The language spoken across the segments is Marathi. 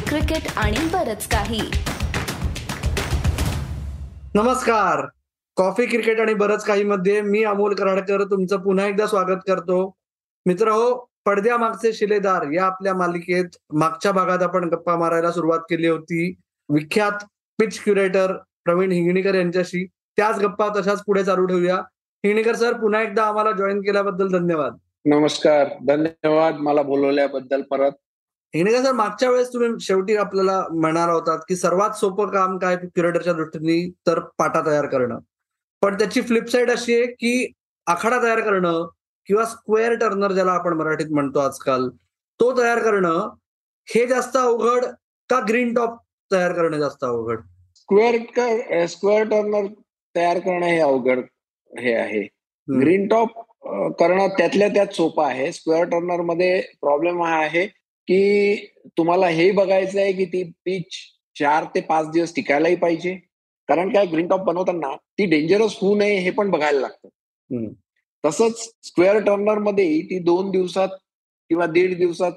क्रिकेट आणि बरच काही. नमस्कार. कॉफी क्रिकेट आणि बरंच काही मध्ये मी अमोल कराडकर तुमचं पुन्हा एकदा स्वागत करतो. मित्र हो पडद्यामागचे शिलेदार या आपल्या मालिकेत मागच्या भागात आपण गप्पा मारायला सुरुवात केली होती. विख्यात पिच क्युरेटर प्रवीण हिंगणीकर यांच्याशी. त्याच गप्पा तशाच पुढे चालू ठेवूया. हिंगणीकर सर पुन्हा एकदा आम्हाला जॉईन केल्याबद्दल धन्यवाद. नमस्कार. धन्यवाद मला बोलवल्याबद्दल परत. हिंगणीकर सर मागच्या वेळेस तुम्ही शेवटी आपल्याला म्हणाला होतात की सर्वात सोपं काम काय क्युरेटरच्या दृष्टीने तर पाटा तयार करणं. पण त्याची फ्लिपसाईड अशी आहे की आखाडा तयार करणं किंवा स्क्वेअर टर्नर ज्याला आपण मराठीत म्हणतो आजकाल तो तयार करणं हे जास्त अवघड का ग्रीन टॉप तयार करणं जास्त अवघड? स्क्वेअर स्क्वेअर टर्नर तयार करणं हे अवघड हे आहे. ग्रीन टॉप करणं त्यातल्या त्यात सोपं आहे. स्क्वेअर टर्नरमध्ये प्रॉब्लेम हा आहे की तुम्हाला हे बघायचं आहे की ती पिच चार ते पाच दिवस टिकायलाही पाहिजे. कारण काय ग्रीन टॉप बनवताना ती डेंजरस होऊ नये हे पण बघायला लागतं. तसंच स्क्वेअर टर्नरमध्ये ती दोन दिवसात किंवा दीड दिवसात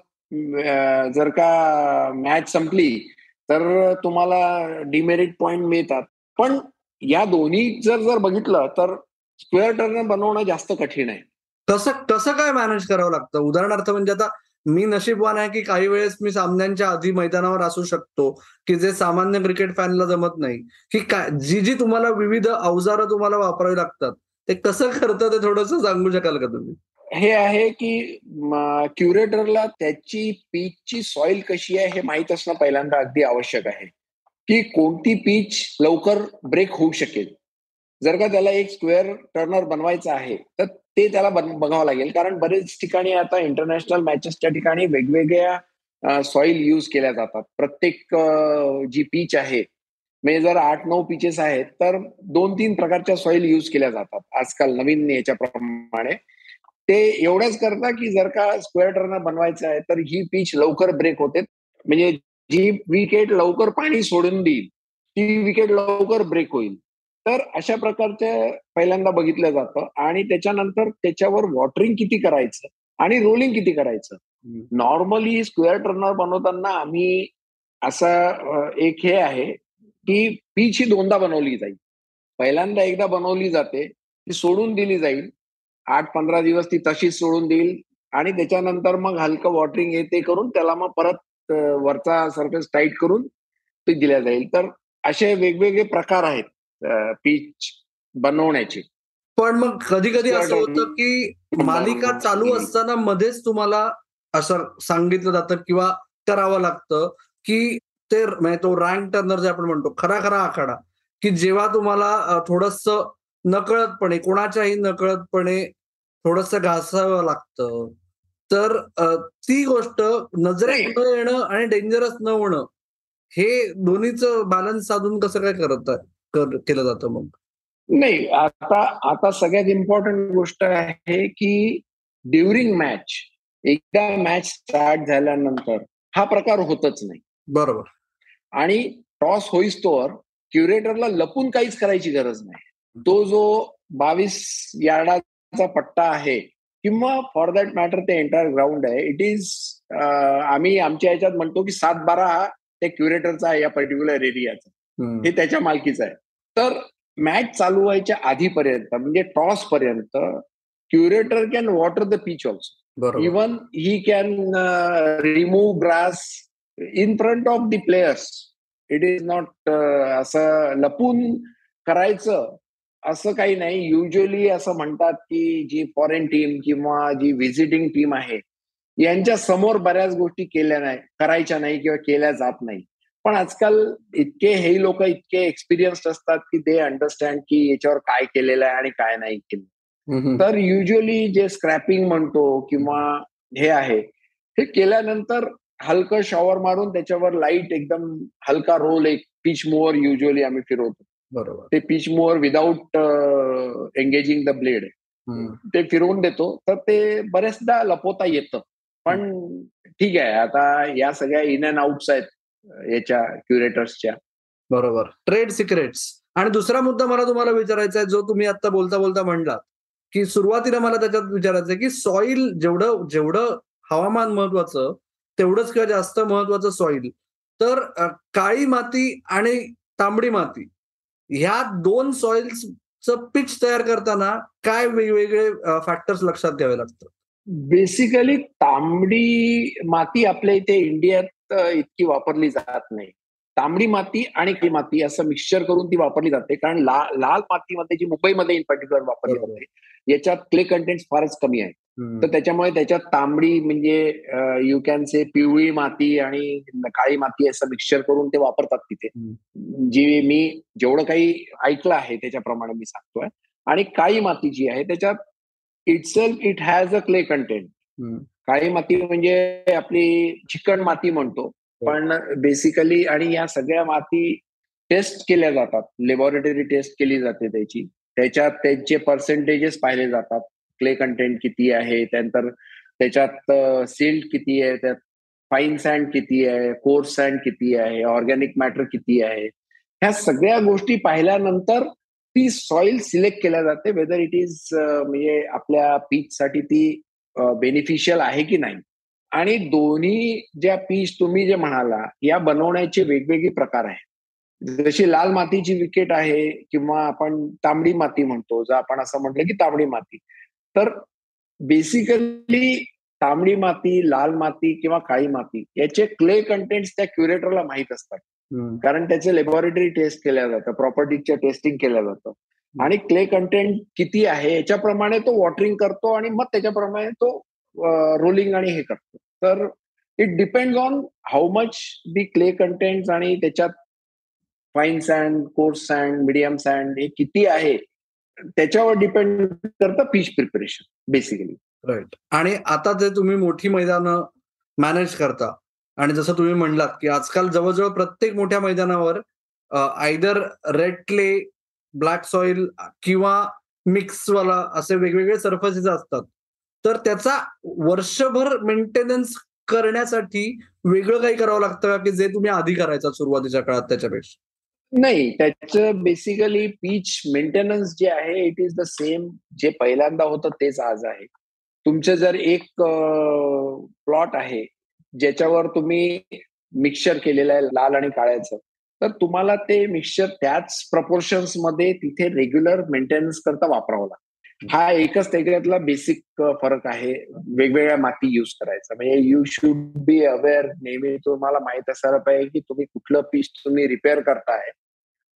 जर का मॅच संपली तर तुम्हाला डिमेरिट पॉइंट मिळतात. पण या दोन्ही जर जर बघितलं तर स्क्वेअर टर्नर बनवणं जास्त कठीण आहे. कसं कसं काय मॅनेज करावं लागतं? उदाहरणार्थ म्हणजे आता मी नशीबवान आहे की काही वेळेस मी सामन्यांच्या आधी मैदानावर असू शकतो की जे सामान्य क्रिकेट फॅनला जमत नाही. की काय जी जी तुम्हाला विविध अवजारं तुम्हाला वापरावी लागतात ते कसं करतं ते थोडस सांगू शकाल का तुम्ही? हे आहे की क्युरेटरला त्याची पीचची सॉइल कशी आहे हे माहीत असणं पहिल्यांदा अगदी आवश्यक आहे. की कोणती पीच लवकर ब्रेक होऊ शकेल. जर का त्याला एक स्क्वेअर टर्नर बनवायचं आहे तर ते त्याला बघावं लागेल. कारण बरेच ठिकाणी आता इंटरनॅशनल मॅचेसच्या ठिकाणी वेगवेगळ्या सॉइल यूज केल्या जातात. प्रत्येक जी पीच आहे म्हणजे जर आठ नऊ पिचेस आहेत तर दोन तीन प्रकारच्या सॉइल यूज केल्या जातात. आजकाल नवीन याच्याप्रमाणे ते एवढंच करता की जर का स्क्वेअर टर्नर बनवायचं आहे तर ही पीच लवकर ब्रेक होते. म्हणजे जी विकेट लवकर पाणी सोडून देईल ती विकेट लवकर ब्रेक होईल. तर अशा प्रकारचे पहिल्यांदा बघितलं जातं. आणि त्याच्यानंतर त्याच्यावर वॉटरिंग किती करायचं आणि रोलिंग किती करायचं. नॉर्मली स्क्वेअर टर्नर बनवताना आम्ही असा एक हे आहे की पीच ही दोनदा बनवली जाईल. पहिल्यांदा एकदा बनवली जाते ती सोडून दिली जाईल. आठ पंधरा दिवस ती तशीच सोडून देईल आणि त्याच्यानंतर मग हलकं वॉटरिंग हे ते करून त्याला मग परत वरचा सरफेस टाईट करून ते दिल्या जाईल. तर असे वेगवेगळे प्रकार आहेत. पीच बनवण्याचे. पण मग कधी कधी असं होतं की मालिका चालू असताना मध्येच तुम्हाला असं सांगितलं जातं किंवा करावं लागतं की ते म्हणजे तो रँक टर्नर जे आपण म्हणतो खरा खरा आखाडा की जेव्हा तुम्हाला थोडस नकळतपणे कोणाच्याही नकळतपणे थोडस घासावं लागतं तर ती गोष्ट नजरेत न येणं आणि डेंजरस न होणं हे दोन्हीचं बॅलन्स साधून कसं काय करत कर- केलं जातं मग? नाही आता आता सगळ्यात इम्पॉर्टंट गोष्ट आहे की ड्युरिंग मॅच एकदा मॅच स्टार्ट झाल्यानंतर हा प्रकार होतच नाही. बरोबर. आणि टॉस होईस्तोवर क्युरेटरला लपून काहीच करायची गरज नाही. तो जो बावीस यार्डाचा पट्टा आहे किंवा फॉर दॅट मॅटर ते एंटायर ग्राउंड आहे इट इज आम्ही आमच्या याच्यात म्हणतो की सात बारा हा त्या क्युरेटरचा आहे या पर्टिक्युलर एरियाचा. हे त्याच्या मालकीचं आहे. तर मॅच चालू व्हायच्या आधीपर्यंत म्हणजे टॉस पर्यंत curator can water the pitch also even he can remove grass in front of the players it is not असं लपून करायचं असं काही नाही. युजली असं म्हणतात की जी फॉरेन टीम किंवा जी व्हिजिटिंग टीम आहे यांच्या समोर बऱ्याच गोष्टी केल्या नाही करायच्या नाही किंवा केल्या जात नाही. पण आजकाल इतके हे लोक इतके एक्सपिरियन्स्ड असतात की ते अंडरस्टँड की याच्यावर काय केलेलं आहे आणि काय नाही केलं. तर युजली जे स्क्रॅपिंग म्हणतो किंवा हे आहे हे केल्यानंतर हलकं शॉवर मारून त्याच्यावर लाइट एकदम हलका रोल एक पिच मोअर युजली आम्ही फिरवतो. बरोबर. ते pitch mower without engaging the blade. ते फिरवून देतो. तर ते बरेचदा लपवता येतं. पण ठीक आहे. आता या सगळ्या इन अँड आउट्स आहेत. याच्या क्युरेटर्सच्या बरोबर. ट्रेड सिक्रेट्स आणि दुसरा मुद्दा मला तुम्हाला विचारायचा आहे जो तुम्ही आता बोलता बोलता म्हणलात की सुरुवातीला मला त्याच्यात विचारायचं की सॉइल जेवढं जेवढं हवामान महत्वाचं तेवढंच किंवा जास्त महत्वाचं सॉइल तर काळी माती आणि तांबडी माती ह्या दोन सॉइल्सचं पिच तयार करताना काय वेगवेगळे फॅक्टर्स लक्षात घ्यावे लागतात? बेसिकली तांबडी माती आपल्या इथे इंडियात इतकी वापरली जात नाही. तांबडी माती आणि काळी माती असं मिक्सचर करून ती वापरली जाते. कारण लाल लाल मातीमध्ये जी मुंबईमध्ये इन पर्टिक्युलर वापरली जाते याच्यात क्ले कंटेंट फारच कमी आहे तर त्याच्यामुळे त्याच्यात तांबडी म्हणजे यू कॅन से पिवळी माती आणि काळी माती असं मिक्सचर करून ते वापरतात तिथे. जी मी जेवढं काही ऐकलं आहे त्याच्याप्रमाणे मी सांगतोय. आणि काळी माती जी आहे त्याच्यात itself it has a clay content काळी माती म्हणजे आपली चिकन माती म्हणतो. पण बेसिकली आणि या सगळ्या माती टेस्ट केल्या जातात. लेबॉरेटरी टेस्ट केली जाते त्याची. त्याच्यात त्यांचे पर्सेंटेजेस पाहिले जातात. क्ले कंटेंट किती आहे त्यानंतर त्याच्यात सिल्ट किती आहे त्यात फाईन सँड किती आहे कोर्स सँड किती आहे ऑर्गॅनिक मॅटर किती आहे. ह्या सगळ्या गोष्टी पाहिल्यानंतर ती सॉइल सिलेक्ट केल्या जाते. वेदर इट इज म्हणजे आपल्या पीच साठी ती बेनिफिशियल आहे की नाही? आणि दोन्ही ज्या पीच तुम्ही जे म्हणाला या बनवण्याचे वेगवेगळे प्रकार आहेत. जशी लाल मातीची विकेट आहे किंवा आपण तांबडी माती म्हणतो जर आपण असं म्हटलं की तांबडी माती तर बेसिकली तांबडी माती लाल माती किंवा काळी माती याचे क्ले कंटेंट त्या क्युरेटरला माहीत असतात. कारण त्याचे लेबॉरेटरी टेस्ट केल्या जातं प्रॉपर्टीच्या टेस्टिंग केलं जातं. आणि क्ले कंटेंट किती आहे याच्याप्रमाणे तो वॉटरिंग करतो आणि मग त्याच्याप्रमाणे तो रोलिंग आणि हे करतो. तर it depend on how much the clay content आणि त्याच्यात fine sand coarse sand medium sand हे किती आहे त्याच्यावर डिपेंड करतं फिश प्रिपरेशन बेसिकली. राईट. आणि आता जे तुम्ही मोठी मैदानं मॅनेज करता आणि जसं तुम्ही म्हणलात की आजकाल जवळजवळ प्रत्येक मोठ्या मैदानावर either red clay black soil किंवा मिक्सवाला असे वेगवेगळे सर्फसेस असतात. तर त्याचा वर्षभर मेंटेनन्स करण्यासाठी वेगळं काही करावं लागतं का? की जे तुम्ही आधी करायचा सुरुवातीच्या काळात त्याच्यापेक्षा? नाही त्याचं बेसिकली पीच मेंटेनन्स जे आहे इट इज द सेम जे पहिल्यांदा होतं तेच आज आहे. तुमचं जर एक प्लॉट आहे ज्याच्यावर तुम्ही मिक्सचर केलेलं आहे लाल आणि काळ्याचं तर तुम्हाला ते मिक्सचर त्याच प्रपोर्शन्समध्ये तिथे रेग्युलर मेंटेनन्स करता वापरावं लागतं. हा एकच त्याच्यातला बेसिक फरक आहे. वेगवेगळ्या माती युज करायचा. म्हणजे यू शुड बी अवेअर नेहमी तुम्हाला माहीत असायला पाहिजे की तुम्ही कुठलं पीस तुम्ही रिपेअर करताय.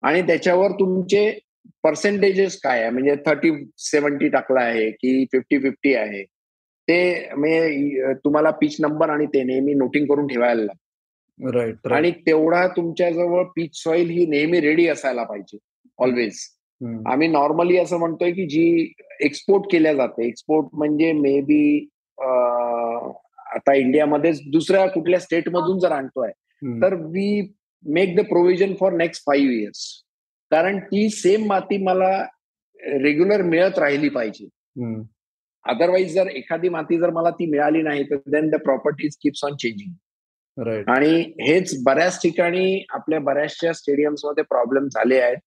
आणि त्याच्यावर तुमचे पर्सेंटेजेस काय आहे? म्हणजे थर्टी सेवन्टी टाकला आहे की फिफ्टी फिफ्टी आहे. ते म्हणजे तुम्हाला पीच नंबर आणि ते नेहमी नोटिंग करून ठेवायला लागतं. राईट आणि तेवढा तुमच्याजवळ पीच सॉइल ही नेहमी रेडी असायला पाहिजे ऑलवेज आम्ही नॉर्मली असं म्हणतोय की जी एक्सपोर्ट केल्या जाते एक्सपोर्ट म्हणजे मे बी आता इंडियामध्येच दुसऱ्या कुठल्या स्टेट मधून जर आणतोय तर we make the provision for next five years कारण ती सेम माती मला रेग्युलर मिळत राहिली पाहिजे. अदरवाईज जर एखादी माती जर मला ती मिळाली नाही तर then the properties keeps on changing आणि हेच बऱ्याच ठिकाणी आपल्या बऱ्याचशा स्टेडियम्समध्ये प्रॉब्लेम झाले आहेत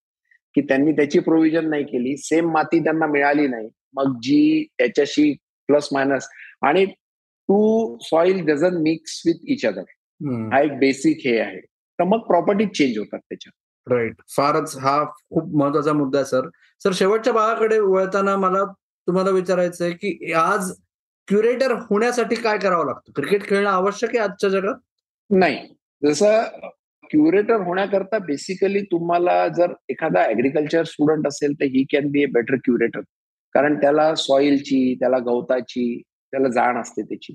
की त्यांनी त्याची प्रोव्हिजन नाही केली. सेम माती त्यांना मिळाली नाही. मग जी त्याच्याशी प्लस मायनस आणि two soil doesn't mix with each other हा एक बेसिक हे आहे. तर मग प्रॉपर्टी चेंज होतात त्याच्यात. राईट फारच हा खूप महत्त्वाचा मुद्दा आहे सर सर शेवटच्या भागाकडे वळताना मला तुम्हाला विचारायचं आहे की आज क्युरेटर होण्यासाठी काय करावं लागतं? क्रिकेट खेळणं आवश्यक आहे आजच्या जगात? नाही. जसं क्युरेटर होण्याकरता बेसिकली तुम्हाला जर एखादा ऍग्रिकल्चर स्टुडंट असेल तर he can be a better curator कारण त्याला सॉइलची त्याला गवताची त्याला जाण असते त्याची.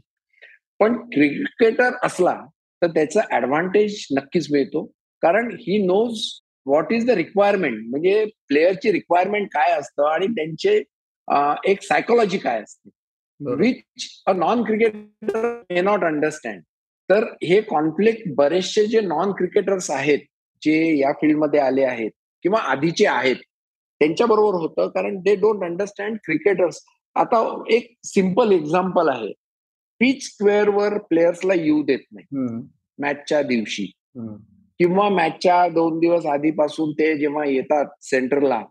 पण क्रिकेटर असला तर त्याचा ऍडव्हान्टेज नक्कीच मिळतो. कारण he knows what is the requirement म्हणजे प्लेयरची रिक्वायरमेंट काय असतं आणि त्यांचे एक सायकोलॉजी काय असते. Which a non cricketer may not understand तर हे कॉन्फ्लिक्ट बरेचसे जे नॉन क्रिकेटर्स आहेत जे या फील्डमध्ये आले आहेत किंवा आधीचे आहेत त्यांच्या बरोबर होतं कारण दे डोंट अंडरस्टँड क्रिकेटर्स आता एक सिंपल एक्झाम्पल आहे. पीच स्क्वेअरवर प्लेयर्सला येऊ देत नाही. मॅचच्या दिवशी. किंवा मॅचच्या दोन दिवस आधीपासून ते जेव्हा येतात सेंटरला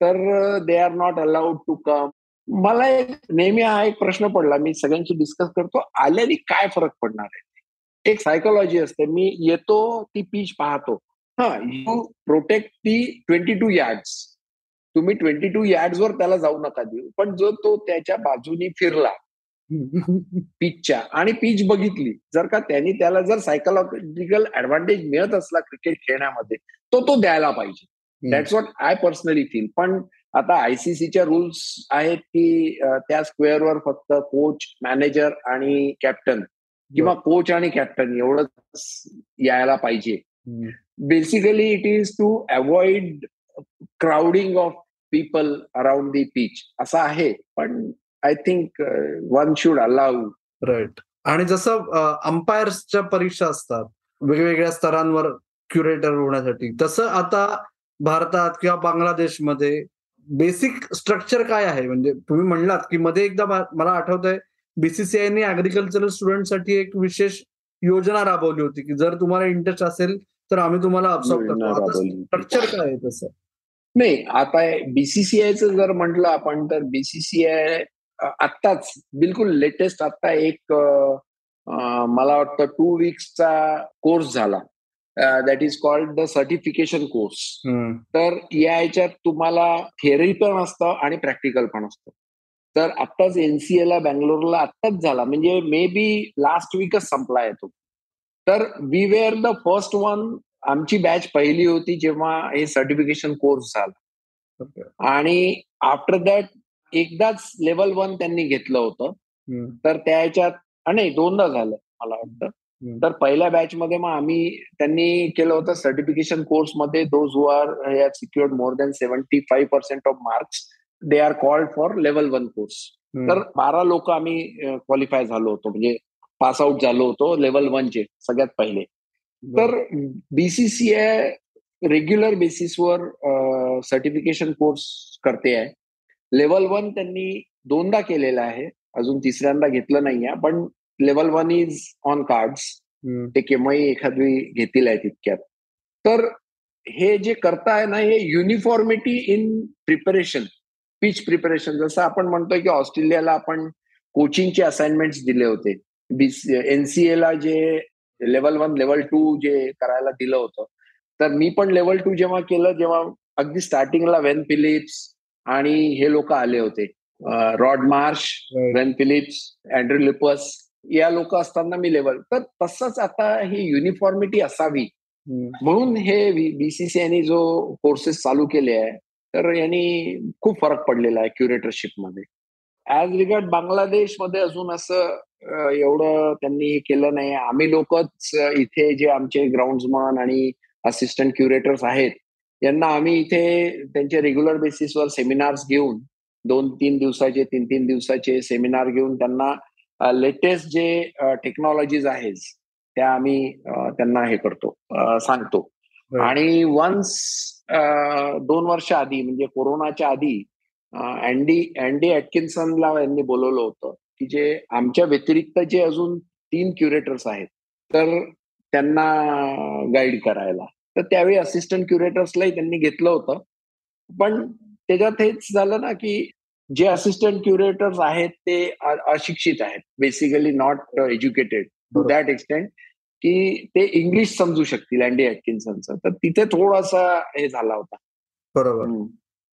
तर they are not allowed to come मला एक नेहमी हा एक प्रश्न पडला. मी सगळ्यांशी डिस्कस करतो. आल्याने काय फरक पडणार आहे? एक सायकोलॉजी असते. मी येतो ती पीच पाहतो. हा यू प्रोटेक्ट ती ट्वेंटी टू यार्ड्स तुम्ही ट्वेंटी टू वर त्याला जाऊ नका देऊ. पण जो तो त्याच्या बाजूनी फिरला पिचच्या आणि पिच बघितली जर का त्यांनी त्याला जर सायकोलॉजिकल ऍडव्हान्टेज मिळत असला क्रिकेट खेळण्यामध्ये तो तो द्यायला पाहिजे. That's what I personally feel पण आता आयसीसीच्या रूल्स आहेत की त्या स्क्वेअरवर फक्त कोच मॅनेजर आणि कॅप्टन किंवा कोच आणि कॅप्टन एवढंच यायला पाहिजे. Basically it is to avoid crowding of people around the pitch असं आहे पण I think one should allow right आणि जसं अंपायर्सच्या परीक्षा असतात वेगवेगळ्या स्तरांवर क्युरेटर होण्यासाठी तसं आता भारतात किंवा बांगलादेशमध्ये बेसिक स्ट्रक्चर काय आहे? म्हणजे तुम्ही म्हणलात की मध्ये एकदा मला आठवत आहे बीसीसीआयने अग्रिकल्चरल स्टुडंटसाठी एक विशेष योजना राबवली होती की जर तुम्हाला इंटरेस्ट असेल तर आम्ही तुम्हाला अपसॉर्ब करतो. स्ट्रक्चर काय आहे तसं नाही आता बीसीसीआयचं जर म्हटलं आपण तर बीसीसीआय आत्ताच बिलकुल लेटेस्ट आता एक मला वाटतं टू वीक्सचा कोर्स झाला. That is called the certification course तर या याच्यात तुम्हाला थेअरी पण असतं आणि प्रॅक्टिकल पण असतं. तर आत्ताच एनसीए ला बँगलोरला आत्ताच झाला. म्हणजे मे बी लास्ट वीकच संपला येतो तर we were the first one आमची बॅच पहिली होती जेव्हा हे सर्टिफिकेशन कोर्स झाला. आणि आफ्टर दॅट एकदाच लेवल वन त्यांनी घेतलं होतं. तर त्या ह्याच्यात नाही दोनदा झालं मला वाटतं. तर पहिल्या बॅच मध्ये मग आम्ही त्यांनी केलं होतं सर्टिफिकेशन कोर्समध्ये those who are secured more than seventy five percent of marks they are called for level one course तर बारा लोक आम्ही क्वालिफाय झालो होतो म्हणजे पास आउट झालो होतो लेवल वनचे सगळ्यात पहिले. तर बीसीसीआय रेग्युलर बेसिसवर सर्टिफिकेशन कोर्स करते आहे. लेवल वन त्यांनी दोनदा केलेला आहे अजून तिसऱ्यांदा घेतलं नाहीये पण level one is on card ते केव्हाही एखादी घेतील आहे तितक्यात. तर हे जे करताय ना हे uniformity in preparation pitch preparation जसं आपण म्हणतोय की ऑस्ट्रेलियाला आपण कोचिंगचे असाइनमेंट दिले होते. एनसीए ला जे लेवल वन लेवल टू जे करायला दिलं होतं. तर मी पण लेवल टू जेव्हा केलं जेव्हा अगदी स्टार्टिंगला वेन फिलिप्स आणि हे लोक आले होते. Rod Marsh Wayne Phillips Andrew Lipus या लोक असताना मी लेवल तर तसंच आता ही युनिफॉर्मिटी असावी. म्हणून हे बीसीसीआयने जो कोर्सेस चालू केले आहे तर यांनी खूप फरक पडलेला आहे क्युरेटरशिपमध्ये. ऍज रिगार्ड बांगलादेशमध्ये अजून असं एवढं त्यांनी हे केलं नाही. आम्ही लोकच इथे जे आमचे ग्राउंड्समन आणि असिस्टंट क्युरेटर्स आहेत यांना आम्ही इथे त्यांचे रेग्युलर बेसिसवर सेमिनार्स घेऊन दोन तीन दिवसाचे तीन तीन दिवसाचे सेमिनार घेऊन त्यांना लेटेस्ट जे टेक्नॉलॉजीज आहेत त्या आम्ही त्यांना हे करतो सांगतो. आणि वन्स दोन वर्ष आधी म्हणजे कोरोनाच्या आधी अँडी अँडी ऍटकिन्सनला यांनी बोलवलं होतं की जे आमच्या व्यतिरिक्त जे अजून तीन क्युरेटर्स आहेत तर त्यांना गाईड करायला. तर त्यावेळी असिस्टंट क्युरेटर्सलाही त्यांनी घेतलं होतं. पण त्याच्यात हेच झालं ना की जे असिस्टंट क्युरेटर्स आहेत ते अशिक्षित आहेत basically not educated to that extent. की ते इंग्लिश समजू शकतील अँडी ऍटकिन्सनचं तर तिथे थोडासा हे झाला होता. बरोबर.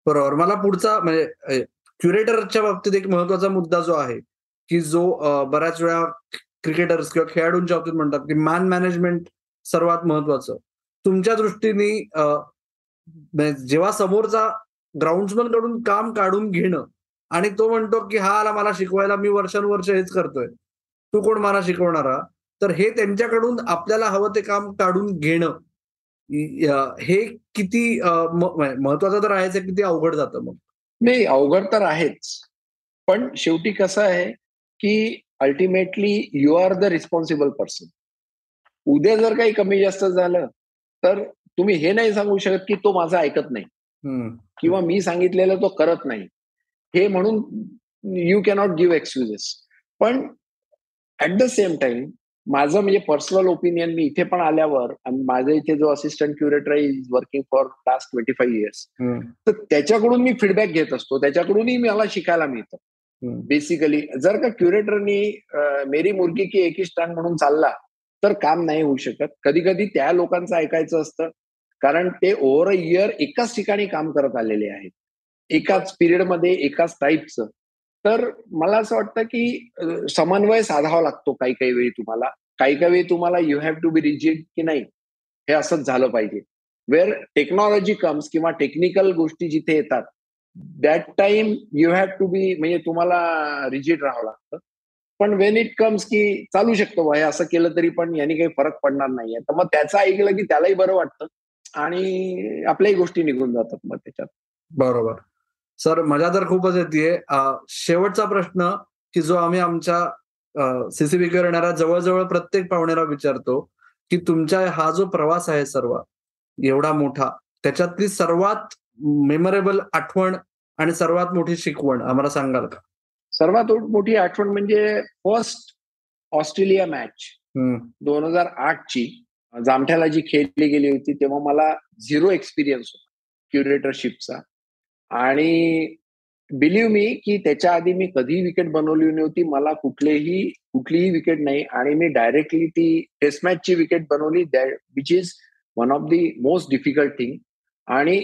बरोबर. मला पुढचा म्हणजे क्युरेटरच्या बाबतीत एक महत्त्वाचा मुद्दा जो आहे की जो बऱ्याच वेळा क्रिकेटर्स किंवा खेळाडूंच्या बाबतीत म्हणतात की मॅन मॅनेजमेंट सर्वात महत्वाचं तुमच्या दृष्टीने जेव्हा समोरचा ग्राउंड्समनकडून काम काढून घेणं आणि तो म्हणतो की हा आला मला शिकवायला मी वर्षानुवर्ष हेच करतोय. तू कोण मला शिकवणारा तर हे त्यांच्याकडून आपल्याला हवं ते काम काढून घेणं हे किती महत्वाचं तर आहेच किती अवघड जातं मग. नाही अवघड तर आहेच. पण शेवटी कसं आहे की ultimately you are the responsible person उद्या जर काही कमी जास्त झालं तर तुम्ही हे नाही सांगू शकत की तो माझा ऐकत नाही. किंवा मी सांगितलेलं तो करत नाही. हे म्हणून यू कॅनॉट गिव्ह एक्सक्युजेस पण ऍट द सेम टाइम माझं म्हणजे पर्सनल ओपिनियन मी इथे पण आल्यावर आणि माझं इथे जो assistant curator is working for last twenty five years तर त्याच्याकडून मी फीडबॅक घेत असतो. त्याच्याकडूनही मला शिकायला मिळतं. बेसिकली जर का क्युरेटरनी मेरी मुर्गी की एक स्टँड म्हणून चालला तर काम नाही होऊ शकत. कधी कधी त्या लोकांचं ऐकायचं असतं. कारण ते ओव्हर अ इयर एकाच ठिकाणी काम करत आलेले आहेत. एकाच पिरियडमध्ये एकाच टाईपचं तर मला असं वाटतं की समन्वय साधावा लागतो काही काही वेळी तुम्हाला. काही काही वेळी तुम्हाला you have to be rigid की नाही हे असंच झालं पाहिजे. वेअर टेक्नॉलॉजी कम्स किंवा टेक्निकल गोष्टी जिथे येतात that time you have to be म्हणजे तुम्हाला रिजिड राहावं लागतं. पण वेन इट कम्स की चालू शकतो हे असं केलं तरी पण यांनी काही फरक पडणार नाहीये. तर मग त्याचं ऐकलं की त्यालाही बरं वाटतं आणि आपल्याही गोष्टी निघून जातात मग त्याच्यात. बरोबर. सर मजा तर खूपच येते. शेवटचा प्रश्न की जो आम्ही आमच्या सीसीबी येणाऱ्या जवळजवळ प्रत्येक पाहुण्याला विचारतो की तुमच्या हा जो प्रवास आहे सर्व एवढा मोठा त्याच्यातली सर्वात मेमोरेबल आठवण आणि सर्वात मोठी शिकवण आम्हाला सांगाल का? सर्वात मोठी आठवण म्हणजे फर्स्ट ऑस्ट्रेलिया मॅच दोन हजार आठ ची जामठ्याला जी खेळली गेली होती तेव्हा मला झिरो एक्सपिरियन्स होता. क्युरेटरशिपचा आणि बिलीव्ह मी की त्याच्या आधी मी कधीही विकेट बनवली नव्हती. मला कुठलेही कुठलीही विकेट नाही. आणि मी डायरेक्टली ती टेस्ट मॅचची विकेट बनवली which is one of the most difficult thing आणि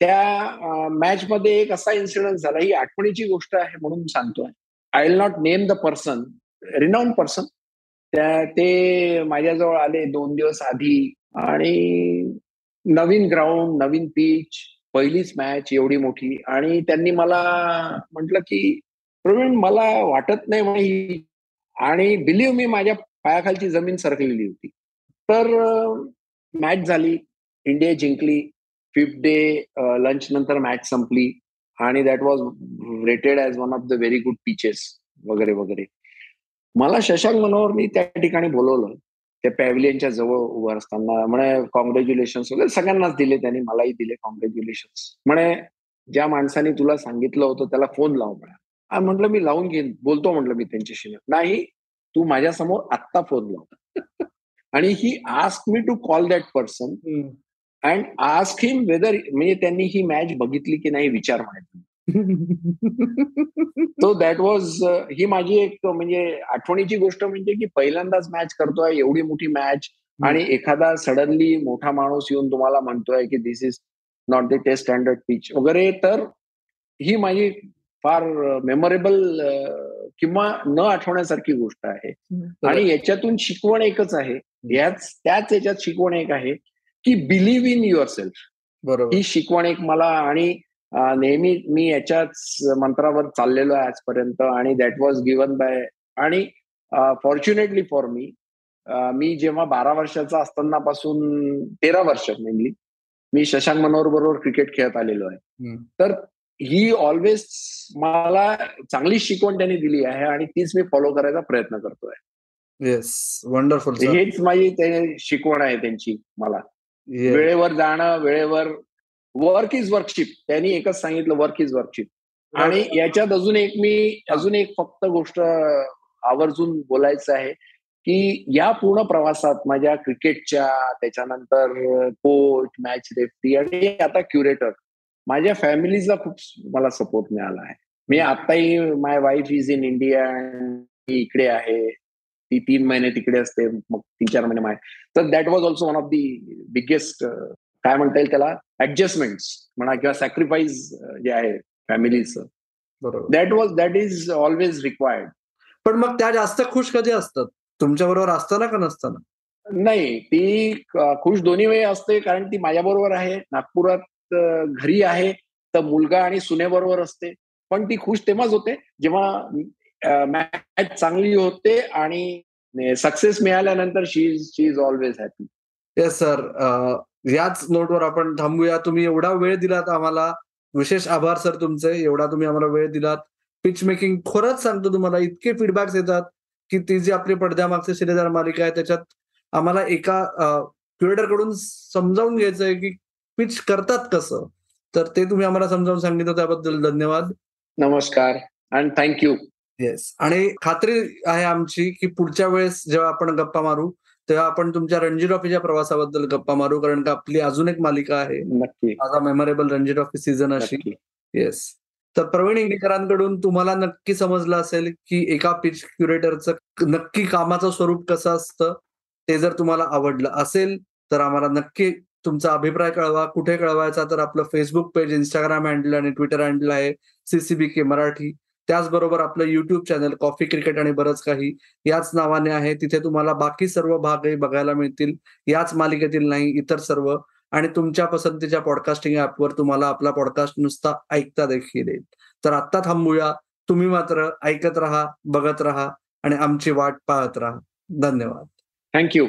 त्या मॅच मध्ये एक असा इन्सिडन्स झाला. ही आठवणीची गोष्ट आहे म्हणून सांगतोय. I will not name the person renowned person त्या ते माझ्याजवळ आले दोन दिवस आधी. आणि नवीन ग्राउंड नवीन पीच पहिलीच मॅच एवढी मोठी. आणि त्यांनी मला म्हटलं की प्रवीण मला वाटत नाही म्हणे आणि बिलीव्ह मी माझ्या पायाखालची जमीन सरकलेली होती. तर मॅच झाली. इंडिया जिंकली. फिफ्थ डे लंच नंतर मॅच संपली. आणि that was rated as one of the very good pitches वगैरे वगैरे. मला शशांक मनोहरनी त्या ठिकाणी बोलवलं. त्या पॅव्हिलियनच्या जवळ उभं असताना म्हणे कॉंग्रॅच्युलेशन वगैरे. सगळ्यांनाच दिले त्यांनी मलाही दिले कॉंग्रॅच्युलेशन म्हणे ज्या माणसाने तुला सांगितलं होतं त्याला फोन लाव म्हणा. म्हटलं मी लावून घेईन. बोलतो म्हटलं मी त्यांच्याशी नाही तू माझ्यासमोर आत्ता फोन लाव. आणि he ask me to call that person and ask him whether म्हणजे त्यांनी ही मॅच बघितली की नाही विचार म्हणायचं तो दॅट वॉज ही माझी एक म्हणजे आठवणीची गोष्ट म्हणजे की पहिल्यांदाच मॅच करतोय एवढी मोठी मॅच आणि एखादा सडनली मोठा माणूस येऊन तुम्हाला म्हणतोय की this is not the test standard pitch वगैरे तर ही माझी फार मेमोरेबल किंवा न आठवण्यासारखी गोष्ट आहे. आणि याच्यातून शिकवण एकच आहे. याच त्याच याच्यात शिकवण एक आहे की बिलीव्ह इन युअर सेल्फ ही शिकवण एक मला आणि नेहमी मी याच्याच मंत्रावर चाललेलो आहे आजपर्यंत आणि दॅट वॉज गिवन बाय आणि फॉर्च्युनेटली फॉर मी मी जेव्हा बारा वर्षाचा असताना पासून तेरा वर्ष मेनली मी शशांक मनोहर बरोबर क्रिकेट खेळत आलेलो आहे. तर ही ऑलवेज मला चांगली शिकवण त्यांनी दिली आहे आणि तीच मी फॉलो करायचा प्रयत्न करतोय. येस वंडरफुल हेच माझी शिकवण आहे त्यांची मला. वेळेवर जाणं वेळेवर वर्क इज वर्कशिप त्यांनी एकच सांगितलं वर्क इज वर्कशिप आणि याच्यात अजून एक मी अजून एक फक्त गोष्ट आवर्जून बोलायचं आहे की या पूर्ण प्रवासात माझ्या क्रिकेटच्या त्याच्यानंतर कोच मॅच रेफ्री आणि आता क्युरेटर माझ्या फॅमिलीचा खूप मला सपोर्ट मिळाला आहे. मी आताही my wife is in India इकडे आहे. ती तीन महिने तिकडे असते मग तीन चार महिने माय तर that was also one of the biggest काय म्हणता येईल त्याला? ऍडजस्टमेंट म्हणा किंवा सॅक्रिफाईस जे आहे फॅमिलीचं that was that is always required पण मग त्या जास्त खुश कधी असतात? तुमच्या बरोबर असताना का नसताना? नाही ती खुश दोन्ही वेळ असते कारण ती माझ्या बरोबर आहे नागपुरात घरी आहे तर मुलगा आणि सुनेबरोबर असते. पण ती खुश तेव्हाच होते जेव्हा मॅच चांगली होते आणि सक्सेस मिळाल्यानंतर she is she is always happy yes sir याच नोटवर आपण थांबूया. तुम्ही एवढा वेळ दिलात आम्हाला. विशेष आभार सर तुमचे. एवढा तुम्ही आम्हाला वेळ दिलात. पिच मेकिंग खरंच सांगतो तुम्हाला इतके फीडबॅक्स येतात की ती जी आपली पडद्यामागची शिलेदार मालिका आहे त्याच्यात आम्हाला एका क्युरेटरकडून समजावून घ्यायचं आहे की पिच करतात कसं. तर ते तुम्ही आम्हाला समजावून सांगितलं त्याबद्दल धन्यवाद. नमस्कार आणि थँक्यू येस आणि खात्री आहे आमची की पुढच्या वेळेस जेव्हा आपण गप्पा मारू तेव्हा आपण तुमच्या रणजी ट्रॉफीच्या प्रवासाबद्दल गप्पा मारू कारण का आपली अजून एक मालिका आहे. नक्की. माझा मेमोरेबल रणजी ट्रॉफी सीझन अशी. येस तर प्रवीण इंगेकरांकडून तुम्हाला नक्की समजलं असेल की एका पिच क्युरेटरचं नक्की कामाचं स्वरूप कसं असतं ते जर तुम्हाला आवडलं असेल तर आम्हाला नक्की तुमचा अभिप्राय कळवा. कुठे कळवायचा तर आपलं फेसबुक पेज इंस्टाग्राम हँडल आणि ट्विटर हँडल आहे. C C B K Marathi. त्याचबरोबर आपलं युट्यूब चॅनल कॉफी क्रिकेट आणि बरंच काही याच नावाने आहे. तिथे तुम्हाला बाकी सर्व भागही बघायला मिळतील. याच मालिकेतील नाही इतर सर्व. आणि तुमच्या पसंतीच्या पॉडकास्टिंग ऍपवर तुम्हाला आपला पॉडकास्ट नुसता ऐकता देखील येईल. तर आत्ता थांबूया. तुम्ही मात्र ऐकत राहा बघत राहा आणि आमची वाट पाहत राहा. धन्यवाद. थँक्यू